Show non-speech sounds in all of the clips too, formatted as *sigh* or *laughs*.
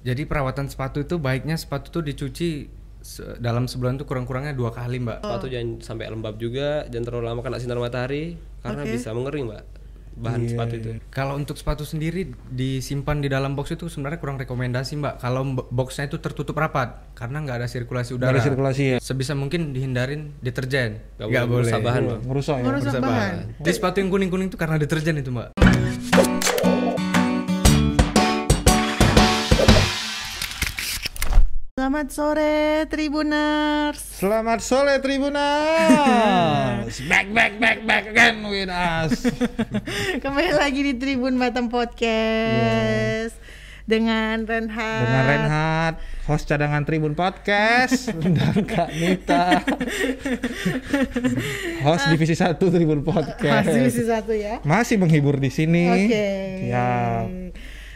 Jadi perawatan sepatu itu baiknya sepatu tuh dicuci se- dalam sebulan tuh kurang-kurangnya dua kali mbak. Sepatu jangan sampai lembab juga, jangan terlalu lama kena sinar matahari karena Oke. bisa mengering, Mbak. Bahan sepatu itu. Kalau untuk sepatu sendiri disimpan di dalam box itu sebenarnya kurang rekomendasi mbak. Kalau boxnya itu tertutup rapat karena nggak ada sirkulasi udara. Nggak ada sirkulasi ya? Sebisa mungkin dihindarin deterjen. Nggak Nggak boleh merusak bahan, Bang. Ngerusak ya. Merusak Merusak bahan. Jadi sepatu yang kuning-kuning itu karena deterjen itu mbak. Selamat sore Tribuners. Selamat sore Tribuners. *laughs* back back back back again with us. *laughs* Kembali lagi di Tribun Batam Podcast dengan Renhat. Dengan Renhat, host cadangan Tribun Podcast *laughs* dan Kak Nita. host divisi 1 Tribun Podcast. Masih divisi satu ya. Masih menghibur di sini. Oke.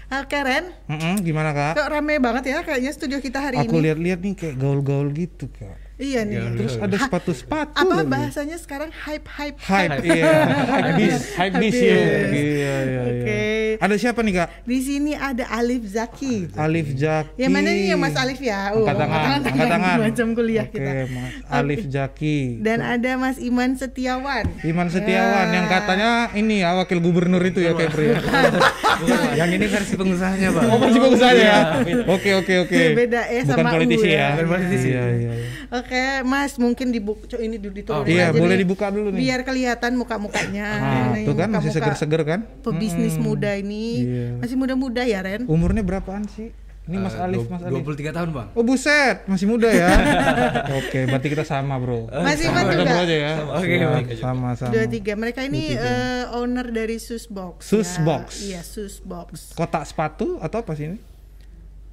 Siap. Oke Ren, Mm-mm, gimana Kak? kok rame banget ya kayaknya studio kita hari Aku ini. lihat-lihat nih kayak gaul-gaul gitu Kak. Iya nih. Terus ada sepatu-sepatu. Apa lagi. bahasanya sekarang hype hype Hype, iya. *laughs* Hype bis, hype bis ya. Iya, iya, iya. Oke. Ada siapa nih Kak? Di sini ada Alif Zaki. Alif Jaki. Yang mana nih yang Mas Alif ya? Oh, Angkat tangan, angkat tangan. Macam kuliah Oke, kita. Mas Alif Jaki. Dan ada Mas Iman Setiawan. Iman Setiawan yang katanya ini ya wakil gubernur itu ya kayak pria. *laughs* yang ini versi pengusahanya pak. Oh, bagus aja ya. Oke, oke, oke. Beda Bukan sama U politisi ya. ya. Bukan politisi. Iya, iya. Iya. Oke, Mas mungkin dibuka ini di- diturunin Iya, aja boleh nih. dibuka dulu nih. Biar kelihatan muka-mukanya. Ah, Nih, tuh kan masih muka-muka seger-seger kan? Pebisnis muda ini. Iya. Masih muda-muda ya, Ren? Umurnya berapaan sih? Ini Mas Eh, Alif, dua- Mas Alif. 23 tahun bang. Oh buset, masih muda ya. *laughs* Oke, berarti kita sama bro. Mas sama Iman kita juga? bro aja ya. Oke, Siap, baik. sama sama. Dua tiga. Mereka ini eh, owner dari Susbox. Susbox. Ya. Iya, Susbox. Kotak sepatu atau apa sih ini?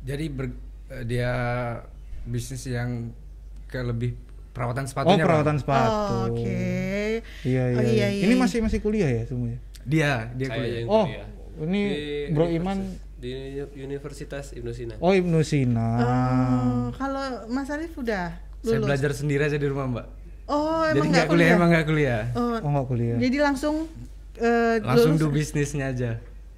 Jadi ber- eh, dia bisnis yang ke lebih perawatan Oh sepatunya. Bang. perawatan sepatu. Oh, Oke. Iya, iya, Oh, iya. iya, iya. Ini masih masih kuliah ya semuanya. Dia dia Saya kuliah. yang Oh, kuliah. ini Di Bro Iman. di Universitas Ibnu Sina. Oh Ibnu Sina. Oh, kalau Mas Arif udah Saya lulus. belajar sendiri aja di rumah mbak. Oh, emang nggak kuliah kuliah? emang nggak kuliah. Oh, Oh nggak kuliah. jadi langsung eh, Langsung lulus do bisnisnya aja.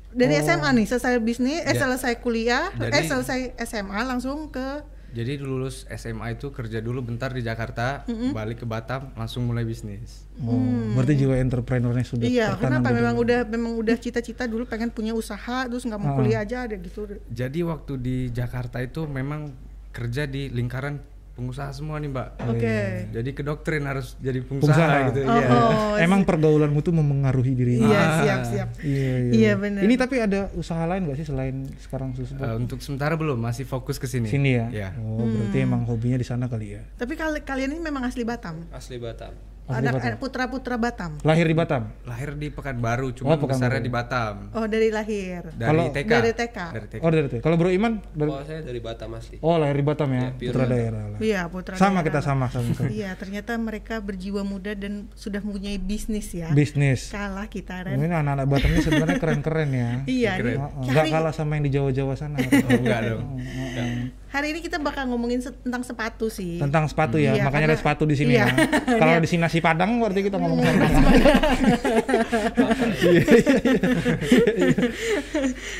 dari SMA nih selesai bisnis, eh Ya. selesai kuliah, eh Jadi- selesai SMA langsung ke Jadi lulus SMA itu kerja dulu bentar di Jakarta, balik ke Batam, langsung mulai bisnis. Oh, berarti jiwa entrepreneurnya sudah Iya, tertanam kenapa memang dalam. udah memang udah cita-cita dulu pengen punya usaha terus nggak mau kuliah aja ada gitu. Jadi waktu di Jakarta itu memang kerja di lingkaran pengusaha semua nih mbak. Oke. Jadi ke doktrin harus jadi Pengusaha. pengusaha, gitu. Oh, Iya. oh, *laughs* Emang pergaulanmu tuh memengaruhi dirinya. Iya, Ah. siap siap. Iya, iya. Iya, benar. Ini tapi ada usaha lain gak sih selain sekarang susu Eh, untuk sementara belum, masih fokus ke sini. sini ya? Iya. Oh, berarti Hmm. emang hobinya di sana kali ya. Tapi kal- kalian ini memang asli Batam. Asli Batam. Anak Batam. eh, putra-putra Batam. Lahir di Batam. Lahir di Pekanbaru, cuma Oh, besarnya di Batam. Oh, dari lahir. Dari Kalau- TK. Dari TK. Dari TK. Oh, dari itu. Kalau Bro Iman dari Oh, saya dari Batam asli. Oh, lahir di Batam ya. pure Putra daerah lah. Iya, putra. Sama daerah. kita sama sama. Iya, ternyata mereka berjiwa muda dan sudah mempunyai bisnis ya. Bisnis. Kalah kita Ren. Ini anak-anak Batam ini sebenarnya keren-keren ya. Iya, nih. Oh, oh. Nggak Hari, kalah sama yang di Jawa-Jawa sana. Oh, *laughs* enggak dong. Hari ini kita bakal ngomongin se- tentang sepatu sih. Tentang sepatu ya, Iya, makanya ada sepatu di sini iya. ya. *laughs* Kalau di sini nasi Padang berarti kita ngomong sama *laughs*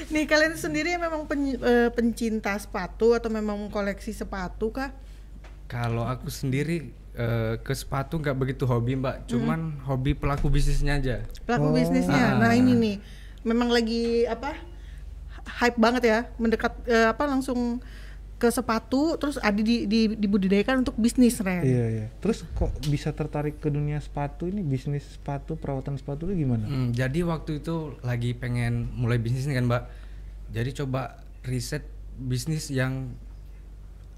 Nih kalian sendiri memang pen- eh, pencinta sepatu atau memang koleksi sepatu kah? Kalau aku sendiri eh, ke sepatu nggak begitu hobi mbak, Hmm. cuman hobi pelaku bisnisnya aja. Pelaku bisnisnya. Nah, ini nih memang lagi apa? hype banget ya, mendekat eh, apa langsung ke sepatu terus ada di, di dibudidayakan untuk bisnis Ren. Iya, iya. Terus kok bisa tertarik ke dunia sepatu ini, bisnis sepatu, perawatan sepatu itu gimana? Hmm, jadi waktu itu lagi pengen mulai bisnis nih kan mbak. Jadi coba riset bisnis yang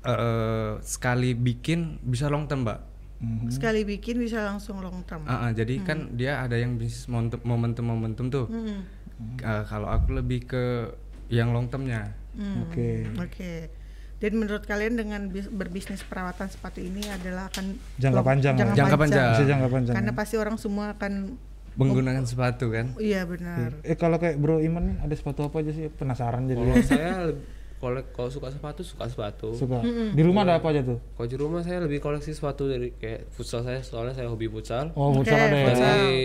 eh, sekali bikin bisa long term mbak. Mhm. Sekali bikin bisa langsung long term. Ah, ah, jadi kan dia ada yang bisnis momentum- momentum-momentum tuh. Hmm. Eh, kalau aku lebih ke yang long termnya. Hmm, Oke. Oke. Dan menurut kalian dengan bis- berbisnis perawatan sepatu ini adalah akan Jangka panjang jangka lah. Jangka panjang. panjang. Jangka panjang. Karena ya? pasti orang semua akan Menggunakan sepatu kan. iya benar. Eh kalau kayak Bro Iman nih, ada sepatu apa aja sih? Penasaran jadi. Kalau saya kolek kalau suka sepatu suka sepatu. Suka. Di rumah ada apa aja tuh? Kalau di rumah saya lebih koleksi sepatu dari kayak futsal saya soalnya saya hobi futsal. Oh, futsal ada ya. Dari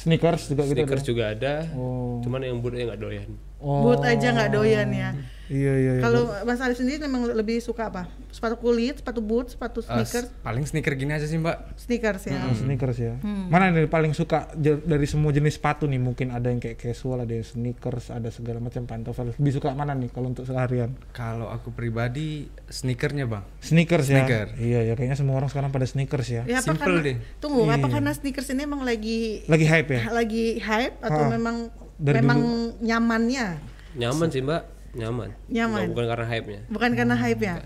Sneakers juga gitu sneakers juga ada. Oh. Cuman yang bootnya nggak doyan. Oh. Boot aja nggak doyan ya. Iya iya. iya. Kalau Mas Alif sendiri memang lebih suka apa? Sepatu kulit, sepatu boot, sepatu Eh, sneakers, paling sneaker gini aja sih mbak. sneakers ya. Oh, sneakers ya. Hmm. Mana nih paling suka dari semua jenis sepatu nih? Mungkin ada yang kayak casual, ada yang sneakers, ada segala macam pantofel. Lebih suka mana nih kalau untuk seharian? Kalau aku pribadi sneakernya bang. Sneakers ya. Sneaker. Iya ya kayaknya semua orang sekarang pada sneakers ya. Ya, apa Simple karena, deh. Tunggu, apa Iya. karena sneakers ini emang lagi Lagi hype ya? lagi hype atau Ah, memang dari memang nyamannya? Nyaman sih mbak, nyaman. Nyaman. Bukan, bukan karena hype-nya. Bukan karena hype ya?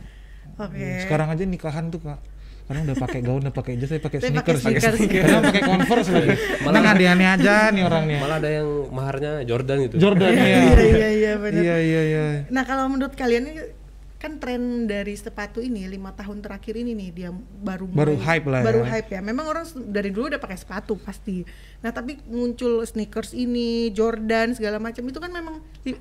Oke. Sekarang aja nikahan tuh kak. Karena udah pakai gaun, udah pakai jas, saya pakai Saya pakai sneakers. sneakers. Karena pakai converse lagi. Malah aneh-aneh aja nih orangnya. Malah ada yang maharnya Jordan gitu. Jordan ya. Iya iya iya benar. Iya iya iya. Nah kalau menurut kalian ini kan tren dari sepatu ini lima tahun terakhir ini nih dia baru Baru mulai- hype lah baru ya. hype ya. Memang orang dari dulu udah pakai sepatu pasti. Nah tapi muncul sneakers ini, Jordan segala macam itu kan memang di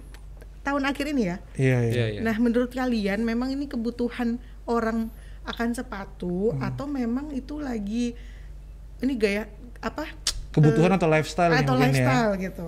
tahun akhir ini ya. Iya iya. Iya, iya. Nah menurut kalian memang ini kebutuhan orang akan sepatu Hmm. atau memang itu lagi ini gaya apa? Kebutuhan Eh, atau lifestyle atau ya. lifestyle gitu.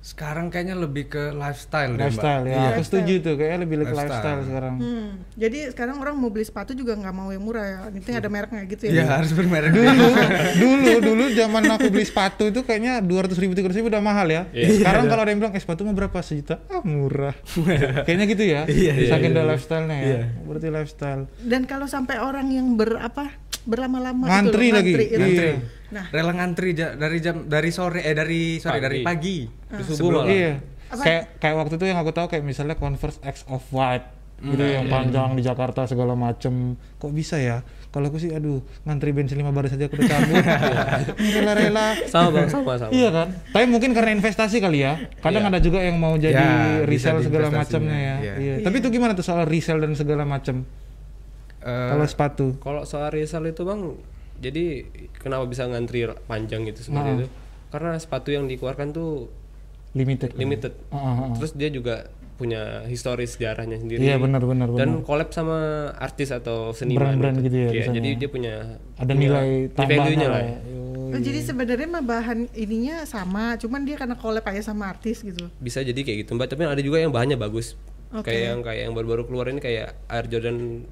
Sekarang kayaknya lebih ke lifestyle, deh, Lifestyle mbak. ya. Iya. Aku setuju tuh kayaknya lebih ke Lifestyle. lifestyle sekarang. Hmm, jadi sekarang orang mau beli sepatu juga nggak mau yang murah ya. Ini ada mereknya gitu ya. Iya harus bermerek. dulu dulu dulu zaman aku beli sepatu itu kayaknya dua ratus ribu tiga ribu udah mahal ya Iya. sekarang kalau ada yang bilang eh sepatu mau berapa sejuta ah murah *laughs* kayaknya gitu ya Iya, iya, saking iya, udah iya. lifestyle-nya ya Iya. berarti lifestyle Dan kalau sampai orang yang berapa berlama-lama itu Ngantri loh, lagi. itu. Iya. Nah, Rela ngantri dari jam dari sore eh dari sorry Pagi. dari pagi. Terus subuh malah. iya Apa? kayak kayak waktu itu yang aku tahu kayak misalnya Converse X of White gitu yang panjang di Jakarta segala macem kok bisa ya kalau aku sih aduh ngantri bensin lima baris aja aku udah cabut *laughs* rela-rela Sama bang, sama sama. Iya kan? Tapi mungkin karena investasi kali ya. Kadang Iya. ada juga yang mau jadi Ya, bisa resell segala macamnya ya. iya. Iya. Tapi itu gimana tuh soal resell dan segala macam? Eh, Kalau sepatu. Kalau soal resell itu bang, jadi kenapa bisa ngantri panjang gitu seperti Nah. itu? Karena sepatu yang dikeluarkan tuh limited. limited. Ah, ah, ah. Terus dia juga punya historis sejarahnya sendiri. Iya benar benar benar. Dan collab sama artis atau seniman. Brand-brand gitu ya Iya, jadi dia punya ada punya nilai tambahnya value-nya lah. lah. ya. ya. Oh, oh, jadi sebenarnya mah bahan ininya sama, cuman dia karena collab aja sama artis gitu. Bisa jadi kayak gitu mbak. Tapi ada juga yang bahannya bagus. Oke. Kayak yang kayak yang baru-baru keluar ini kayak Air Jordan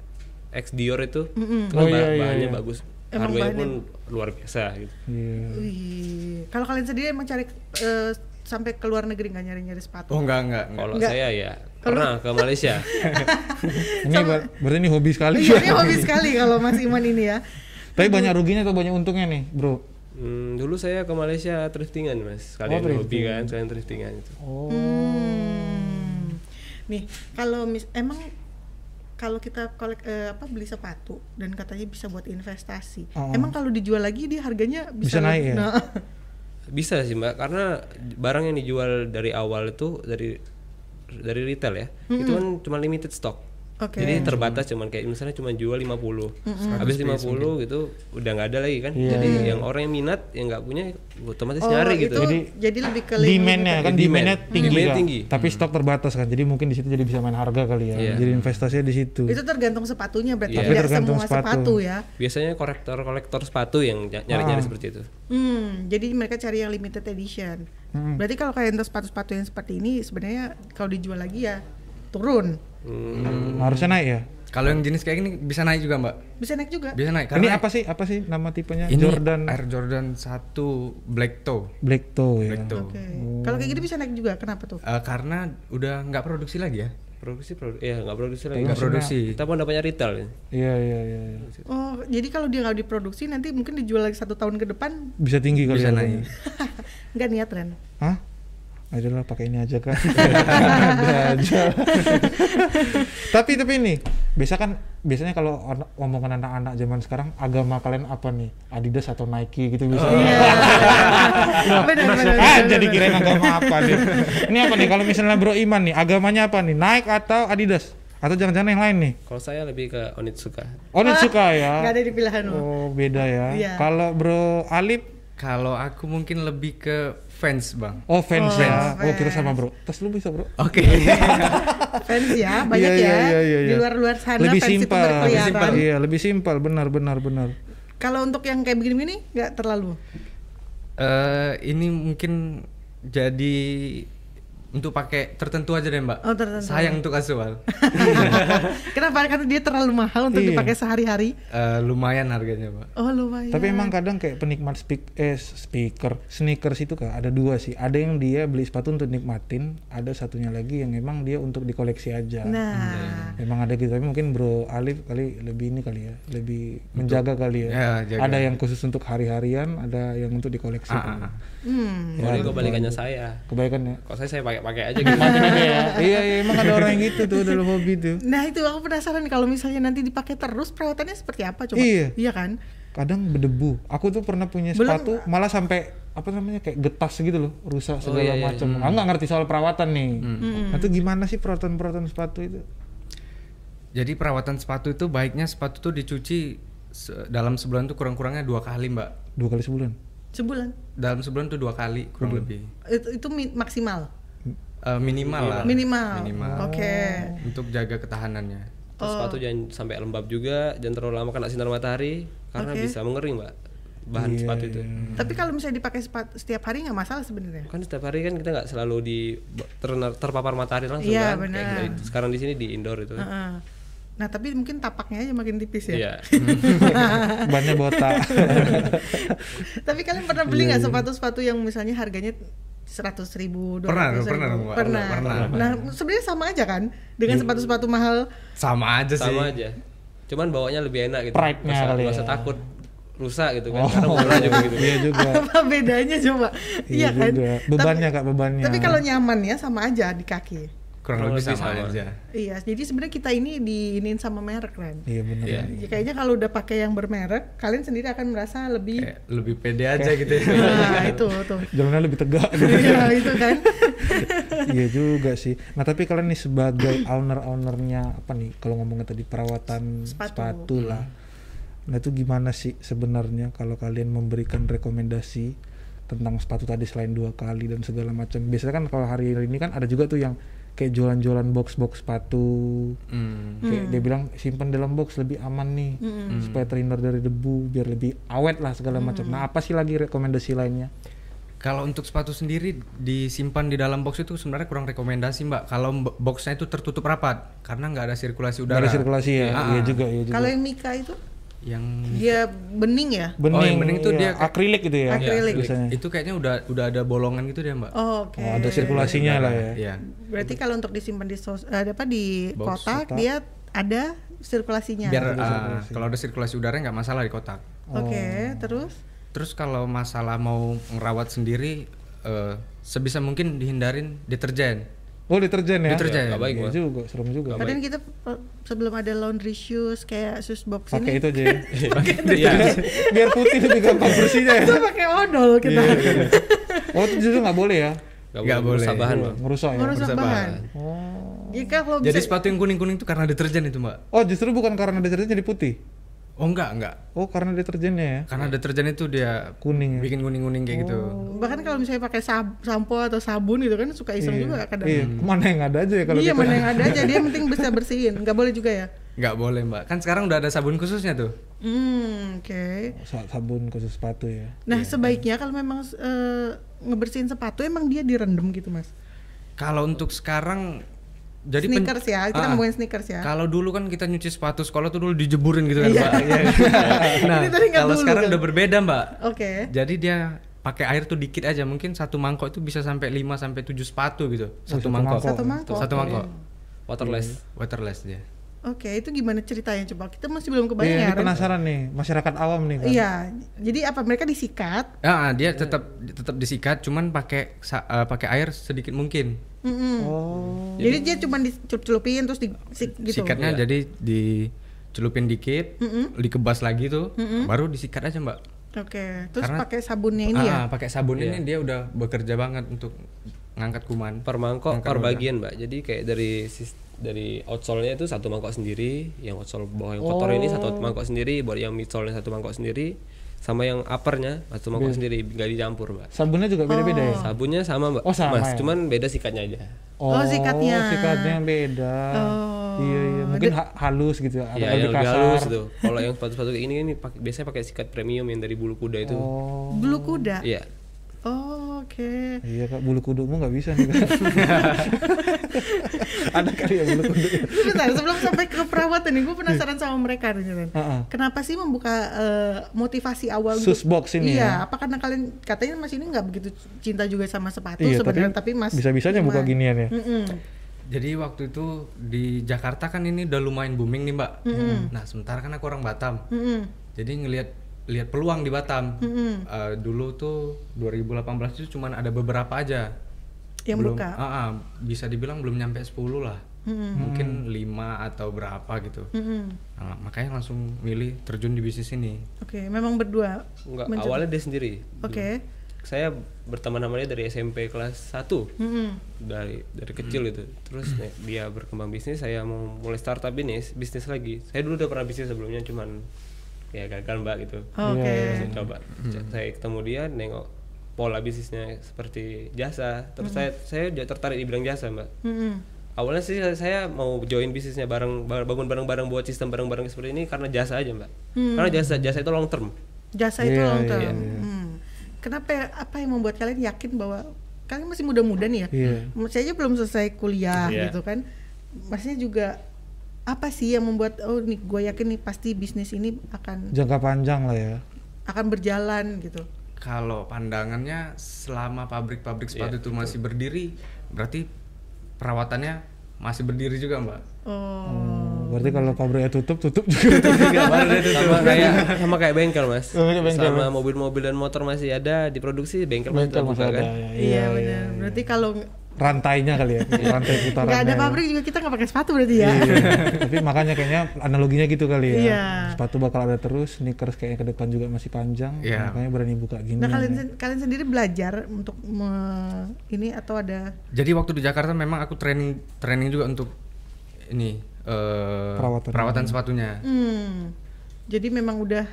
X Dior itu, itu Oh, kan iya, iya, bahannya iya. bagus. Emang Harganya bahannya- pun luar biasa gitu. Iya. Wih, kalau kalian sendiri emang cari eh, sampai ke luar negeri nggak nyari-nyari sepatu? Oh enggak enggak. enggak. Kalau Enggak. saya ya pernah ke Malaysia. *laughs* Ini ber- berarti ini hobi sekali. Iya, ini hobi sekali kalau Mas Iman ini ya. Tapi banyak ruginya atau banyak untungnya nih, Bro? Hmm, dulu saya ke Malaysia thriftingan mas, kalian Oh, hobi thrifting. kan, kalian thriftingan itu. Oh. Hmm. Nih, kalau mis emang kalau kita kolek eh, apa beli sepatu dan katanya bisa buat investasi. Oh. Emang kalau dijual lagi dia harganya bisa, Bisa naik ya? Nah, *laughs* Bisa sih mbak, karena barang yang dijual dari awal itu dari dari retail ya, itu kan cuma limited stock. Oke. Jadi terbatas cuman kayak misalnya cuma jual 50. Habis 50 gitu udah nggak ada lagi kan. Iya, Jadi yang orang yang minat yang nggak punya otomatis oh, nyari itu gitu. Jadi, jadi lebih ke Demand-nya kan Demand. demand-nya tinggi, Demand kan? tinggi. tapi stok terbatas kan. Jadi mungkin di situ jadi bisa main harga kali ya. Iya. Jadi investasinya di situ. itu tergantung sepatunya berarti Iya. tidak Tapi tergantung semua sepatu. sepatu. ya. Biasanya kolektor-kolektor sepatu yang ny- nyari-nyari Ah. seperti itu. Hmm, jadi mereka cari yang limited edition. Hmm. Berarti kalau kalian tahu sepatu-sepatu yang seperti ini sebenarnya kalau dijual lagi ya turun. Hmm, Harusnya naik ya. Kalau yang jenis kayak gini bisa naik juga mbak. Bisa naik juga. Bisa naik. Ini apa sih? Apa sih nama tipenya? Ini Jordan Air Jordan 1 Black Toe. Black Toe ya. Black Toe. Oke. Kalau kayak gini bisa naik juga. Kenapa tuh? Eh, karena udah nggak produksi lagi ya. produksi produksi ya nggak produksi lagi. Nggak produksi. Kita pun dapatnya retail. ya. Iya iya iya. iya. Oh, jadi kalau dia nggak diproduksi nanti mungkin dijual lagi satu tahun ke depan Bisa tinggi kali Bisa harganya. naik. *laughs* nggak niat Ren. Hah? Adalah pakai ini aja kan. *laughs* Ada aja. *laughs* tapi tapi ini biasa kan biasanya kalau omongan anak-anak zaman sekarang agama kalian apa nih? Adidas atau Nike gitu bisa. Iya. *laughs* benar benar. ah, jadi kirain agama apa nih? Ini apa nih kalau misalnya Bro Iman nih, agamanya apa nih? Nike atau Adidas? Atau jangan-jangan yang lain nih? Kalau saya lebih ke Onitsuka. Onitsuka ya. Nggak ada di pilihan. Oh, beda ya. Iya. Kalau Bro Alip Kalau aku mungkin lebih ke fans bang. Oh fans Oh, ya. Oh fans. kira sama bro. Tas lu bisa bro. Oke. *laughs* Fans ya, banyak Iya, ya. iya, iya, iya. Di luar-luar sana lebih fans itu simpel. Lebih simpel. Iya lebih simpel. Benar benar benar. Kalau untuk yang kayak begini-begini nggak terlalu. Eh, ini mungkin jadi untuk pakai tertentu aja deh mbak. Oh, tertentu. Sayang untuk kasual. *laughs* Kenapa? Karena dia terlalu mahal untuk Iya. dipakai sehari-hari. Eh, lumayan harganya mbak. Oh lumayan. Tapi emang kadang kayak penikmat speak eh speaker, sneakers itu kan ada dua sih. Ada yang dia beli sepatu untuk nikmatin, ada satunya lagi yang emang dia untuk dikoleksi aja. Nah, Emang ada gitu, tapi mungkin Bro Alif kali lebih ini kali ya, lebih menjaga kali ya. Ya, jaga. Ada yang khusus untuk hari-harian, ada yang untuk dikoleksi. Ah, ah, ah. Hmm. Ini kebalikannya saya. Kebaikan ya. Kalau saya saya pakai-pakai aja gitu. Ya. *laughs* iya, iya, emang ada orang yang gitu tuh dalam hobi tuh. Nah itu aku penasaran kalau misalnya nanti dipakai terus perawatannya seperti apa coba? Iya. Iya kan? Kadang berdebu. Aku tuh pernah punya Belum- sepatu malah sampai apa namanya kayak getas gitu loh, rusak segala iya, iya. macam. Aku nggak ngerti soal perawatan nih. Nah, itu gimana sih perawatan-perawatan sepatu itu? Jadi perawatan sepatu itu baiknya sepatu tuh dicuci dalam sebulan tuh kurang-kurangnya dua kali mbak. Dua kali sebulan. Sebulan. Dalam sebulan tuh dua kali kurang lebih. Itu, itu mi- maksimal. Eh, minimal lah. Minimal. Minimal. Oke. Untuk jaga ketahanannya. Terus sepatu jangan sampai lembab juga, jangan terlalu lama kena sinar matahari karena Oke. bisa mengering, Mbak. Bahan sepatu itu. Tapi kalau misalnya dipakai sepatu setiap hari nggak masalah sebenarnya. Kan setiap hari kan kita nggak selalu di ter- terpapar matahari langsung Iya, kan. Kayak benar. kita- sekarang di sini di indoor itu. Heeh. Nah tapi mungkin tapaknya aja makin tipis ya. Iya. *laughs* Bannya botak. *laughs* Tapi kalian pernah beli nggak sepatu-sepatu yang misalnya harganya seratus ribu, Pernah, 200.000? pernah Mbak. pernah. Pernah. Nah sebenarnya sama aja kan dengan sepatu-sepatu mahal. Sama aja sih. Sama aja. Cuman bawanya lebih enak gitu. Pride-nya kali nggak ya. usah takut rusak gitu kan. Oh. Karena murah juga gitu. Iya juga. *laughs* Apa bedanya coba? Iya kan? juga. Bebannya, Tapi- Kak, bebannya. Tapi kalau nyaman ya sama aja di kaki. Kurang Kurang lebih lebih sama, sama. aja. Iya, jadi sebenarnya kita ini diinin sama merek kan. Iya benar. Iya. Ya, kayaknya kalau udah pakai yang bermerek, kalian sendiri akan merasa lebih Kayak lebih pede aja gitu ya. *laughs* Nah, itu tuh. Jalannya lebih tegak. *laughs* Iya, itu kan. *laughs* iya juga sih. Nah tapi kalian nih sebagai owner-ownernya apa nih? Kalau ngomongnya tadi perawatan Sepatu. sepatu, lah. Nah itu gimana sih sebenarnya kalau kalian memberikan rekomendasi tentang sepatu tadi selain dua kali dan segala macam. Biasanya kan kalau hari ini kan ada juga tuh yang kayak jualan-jualan box-box sepatu. Hmm. Kayak dia bilang simpan dalam box lebih aman nih supaya terhindar dari debu biar lebih awet lah segala macam. Nah apa sih lagi rekomendasi lainnya? Kalau untuk sepatu sendiri disimpan di dalam box itu sebenarnya kurang rekomendasi mbak. Kalau boxnya itu tertutup rapat karena nggak ada sirkulasi udara. sirkulasi ya, iya ah. juga, iya juga. Kalau yang Mika itu Yang dia bening ya? bening, Oh, yang bening tuh iya, dia kayak- akrilik gitu ya, Akrilik. biasanya. itu kayaknya udah udah ada bolongan gitu dia mbak. Oh, Oke. Oh, ada sirkulasinya lah ya. Iya. Berarti kalau untuk disimpan di sos, eh, apa di Box, kotak, kotak. dia ada sirkulasinya. Biar Ada sirkulasi. kalau ada sirkulasi udara nggak masalah di kotak. Oke, terus? Terus kalau masalah mau ngerawat sendiri eh, sebisa mungkin dihindarin deterjen. Oh deterjen ya? Deterjen. Nggak baik, Iya Mas. juga, serem juga. Kadang kita sebelum ada laundry shoes kayak shoes box Pakai ini, itu aja *laughs* ya. Iya. Biar putih lebih gampang bersihnya ya. itu pakai odol kita. Iya, iya. Oh itu justru nggak boleh ya? Nggak Nggak boleh. boleh. Sabahan, Bang. Ngerusak ya? Merusak Merusak bahan. Oh. Jika kalau Jadi sepatu yang kuning-kuning itu karena deterjen itu mbak. Oh justru bukan karena deterjen jadi putih? Oh enggak enggak. Oh karena deterjennya ya? Karena deterjen itu dia Kuning ya? bikin kuning-kuning kayak gitu. bahkan kalau misalnya pakai sab- sampo atau sabun gitu kan suka iseng juga kadang. Iya, mana yang ada aja ya kalau iya mana yang ada aja dia yang penting bisa *laughs* bersihin nggak boleh juga ya Nggak boleh mbak. Kan sekarang udah ada sabun khususnya tuh. hmm oke Sa- Sabun khusus sepatu ya. nah sebaiknya kalau memang eh, ngebersihin sepatu emang dia direndam gitu mas Kalau untuk sekarang jadi pen- sneakers ya kita Ah, ngomongin sneakers ya Kalau dulu kan kita nyuci sepatu sekolah tuh dulu dijeburin gitu kan Iya. mbak. *laughs* nah kalau dulu sekarang kan? udah berbeda mbak. oke Jadi dia pakai air tuh dikit aja mungkin satu mangkok itu bisa sampai 5 sampai 7 sepatu gitu. Satu, satu mangkok. satu mangkok Satu mangkok. Waterless. Waterless dia. oke itu gimana ceritanya coba kita masih belum kebayang Iya, ya ini penasaran nih, masyarakat awam nih kan. iya jadi apa mereka disikat Ah, ah, dia tetap tetap disikat cuman pakai sa- eh, pakai air sedikit mungkin. Mm-mm. Oh. jadi dia cuma dicelup-celupin terus di sik- gitu Sikatnya Iya. jadi dicelupin dikit, dikebas lagi tuh, baru disikat aja, Mbak. oke terus Karena- pakai sabunnya ini ya ah, pakai sabun Iya. ini dia udah bekerja banget untuk ngangkat kuman. Per mangkok, per bagian, Mbak. Jadi kayak dari sis- dari outsole-nya itu satu mangkok sendiri, yang outsole bawah yang kotor ini satu mangkok sendiri, buat yang midsole-nya satu mangkok sendiri, sama yang uppernya satu mangkok sendiri, nggak dicampur, Mbak. Sabunnya juga beda-beda ya? Sabunnya sama, Mbak. Oh, sama Mas, ya? cuman beda sikatnya aja. Oh, sikatnya. sikatnya yang beda. Oh. Iya, iya. Mungkin ha- halus gitu ya, agak Iya, lebih yang lebih kasar. halus tuh. Kalau yang sepatu-sepatu kayak ini ini biasanya pakai sikat premium yang dari bulu kuda itu. Oh. bulu kuda Iya. Oh, oke. Iya kak, bulu kudukmu nggak bisa nih kak. *laughs* Ada kali ya bulu kuduk. Bentar, sebelum sampai ke perawatan nih, gue penasaran sama mereka nih, Ren. Heeh. Kenapa sih membuka eh, motivasi awal Sus box ini iya, ya? apa karena kalian katanya Mas ini nggak begitu cinta juga sama sepatu Iya, sebenarnya, tapi, Mas bisa-bisanya buka ginian ya. Mm-mm. Jadi waktu itu di Jakarta kan ini udah lumayan booming nih mbak. Nah sementara kan aku orang Batam. Mm-mm. Jadi ngelihat lihat peluang di Batam. Mm-mm. Eh, dulu tuh 2018 itu cuman ada beberapa aja. Yang belum, buka. ah, ah, bisa dibilang belum nyampe 10 lah. Mm-mm. Mungkin 5 atau berapa gitu. Mm-mm. Nah, makanya langsung milih terjun di bisnis ini. Oke, memang berdua. Enggak, mencoba. awalnya dia sendiri. Oke. Saya berteman sama dia dari SMP kelas 1 Mm-mm. dari dari kecil itu terus nih, dia berkembang bisnis saya mau mulai startup bisnis bisnis lagi saya dulu udah pernah bisnis sebelumnya cuman ya gagal mbak gitu Oke. Iya, saya coba saya ketemu dia nengok pola bisnisnya seperti jasa terus saya saya juga tertarik di bidang jasa mbak Mm-mm. awalnya sih saya mau join bisnisnya bareng bar- bangun bareng-bareng buat sistem bareng-bareng seperti ini karena jasa aja mbak karena jasa jasa itu long term Jasa itu Iya, long iya, term. iya. Hmm. Kenapa apa yang membuat kalian yakin bahwa kalian masih muda-muda nih ya? Iya. Saya aja belum selesai kuliah Iya. gitu kan. Maksudnya juga apa sih yang membuat oh nih gue yakin nih pasti bisnis ini akan Jangka panjang lah ya. akan berjalan gitu. Kalau pandangannya selama pabrik-pabrik sepatu Iya, itu masih berdiri, berarti perawatannya masih berdiri juga mbak. Oh. Oh, berarti kalau pabriknya tutup, tutup juga. *laughs* *laughs* sama kayak sama kayak bengkel mas sama mobil-mobil dan motor masih ada diproduksi bengkel, masih Bengkel masih buka ada. kan ya. Iya, benar. Berarti kalau Rantainya kali ya, rantai putarannya. nggak ada pabrik juga kita nggak pakai sepatu berarti ya. Iya. Tapi makanya kayaknya analoginya gitu kali ya. Iya. Sepatu bakal ada terus, sneakers kayaknya ke depan juga masih panjang. Iya. Makanya berani buka gini. Nah kalian sen- kalian sendiri belajar untuk me- ini atau ada Jadi waktu di Jakarta memang aku training training juga untuk ini eh, Perawatan. sepatunya. hmm, jadi memang udah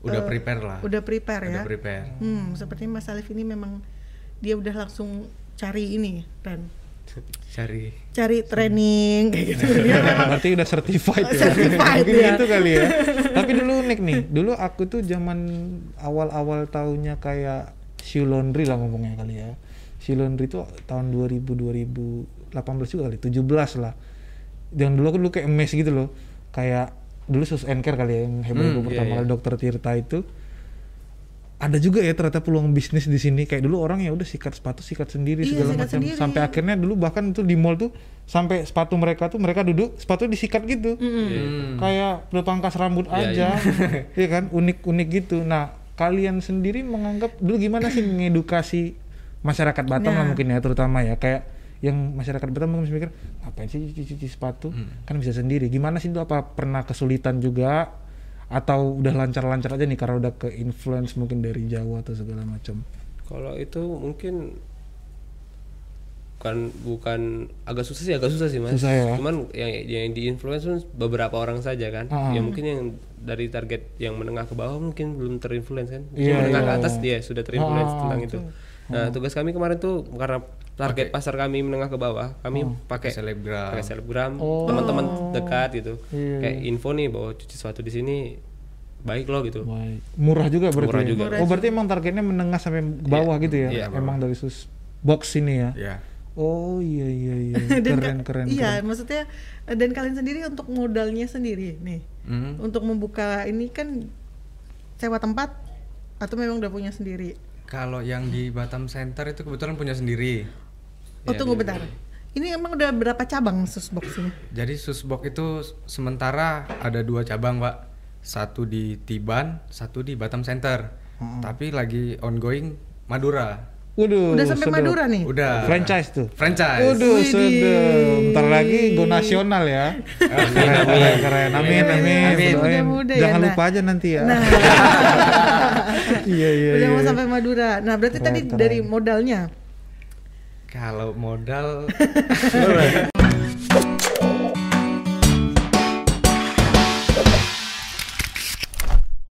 Udah eh, prepare lah. udah prepare Udah ya. prepare. Hmm, sepertinya Mas Alif ini memang dia udah langsung cari ini kan. Cari Cari training kayak gitu. Dia *laughs* memang Berarti udah certified ya. Certified, ya. gitu kali ya. Tapi dulu unik nih. Dulu aku tuh zaman awal-awal tahunnya kayak shoe laundry lah ngomongnya kali ya. Shoe laundry tuh tahun 2000 2018 juga kali, 17 lah. Dan dulu aku dulu kayak emes gitu loh. Kayak dulu sus care kali ya yang heboh Hmm, pertama iya, kali dokter Tirta itu ada juga ya ternyata peluang bisnis di sini. Kayak dulu orang ya udah sikat sepatu sikat sendiri Iya, segala sikat macam. sendiri. sampai akhirnya dulu bahkan itu di mall tuh sampai sepatu mereka tuh mereka duduk sepatu disikat gitu. Hmm. kayak berpangkas rambut Iya, aja. *laughs* iya. Kan? Unik-unik gitu. Nah kalian sendiri menganggap dulu gimana sih mengedukasi masyarakat Batam lah Nah. mungkin ya terutama ya? Kayak yang masyarakat Batam mungkin mikir ngapain sih cuci-cuci sepatu? Kan bisa sendiri. Gimana sih itu? Apa pernah kesulitan juga atau udah lancar-lancar aja nih karena udah ke influence mungkin dari Jawa atau segala macam Kalau itu mungkin bukan bukan agak susah sih agak susah sih mas. Susah ya? Cuman yang yang di influence pun beberapa orang saja kan. Ah. Ya mungkin yang dari target yang menengah ke bawah mungkin belum terinfluence kan. Mungkin Iya, menengah ke iya. atas dia sudah terinfluence Ah, tentang itu. Nah tugas kami kemarin tuh karena target pasar kami menengah ke bawah, kami pakai selebgram. pakai selebgram, Oh. teman-teman dekat gitu. Iya. Kayak info nih bahwa cuci sepatu di sini baik loh gitu. Baik. murah juga berarti Murah ya? juga. oh berarti emang targetnya menengah sampai ke bawah gitu ya Iya, emang dari sus box ini ya Ya. Oh iya iya iya *laughs* keren ka- keren Iya, keren. maksudnya eh, dan kalian sendiri untuk modalnya sendiri nih. Hmm. Untuk membuka ini kan sewa tempat atau memang udah punya sendiri? Kalau yang di Batam Center itu kebetulan punya sendiri. Oh, Iya, tunggu iya, bentar. Ini emang udah berapa cabang Susbox ini? Jadi Susbox itu sementara ada dua cabang, Pak. Satu di Tiban, satu di Batam Center. Tapi lagi ongoing Madura. Waduh, udah sampai sedap. Madura nih. Udah. Franchise tuh. Franchise. Waduh, sedap. Bentar lagi go nasional ya. keren, keren, keren. Amin, amin. Amin. Ya, Jangan nah. lupa aja nanti ya. Nah, *laughs* iya, iya, udah iya. mau sampai Madura. Nah, berarti Keren, tadi keren. dari modalnya. Kalau modal *laughs* *laughs*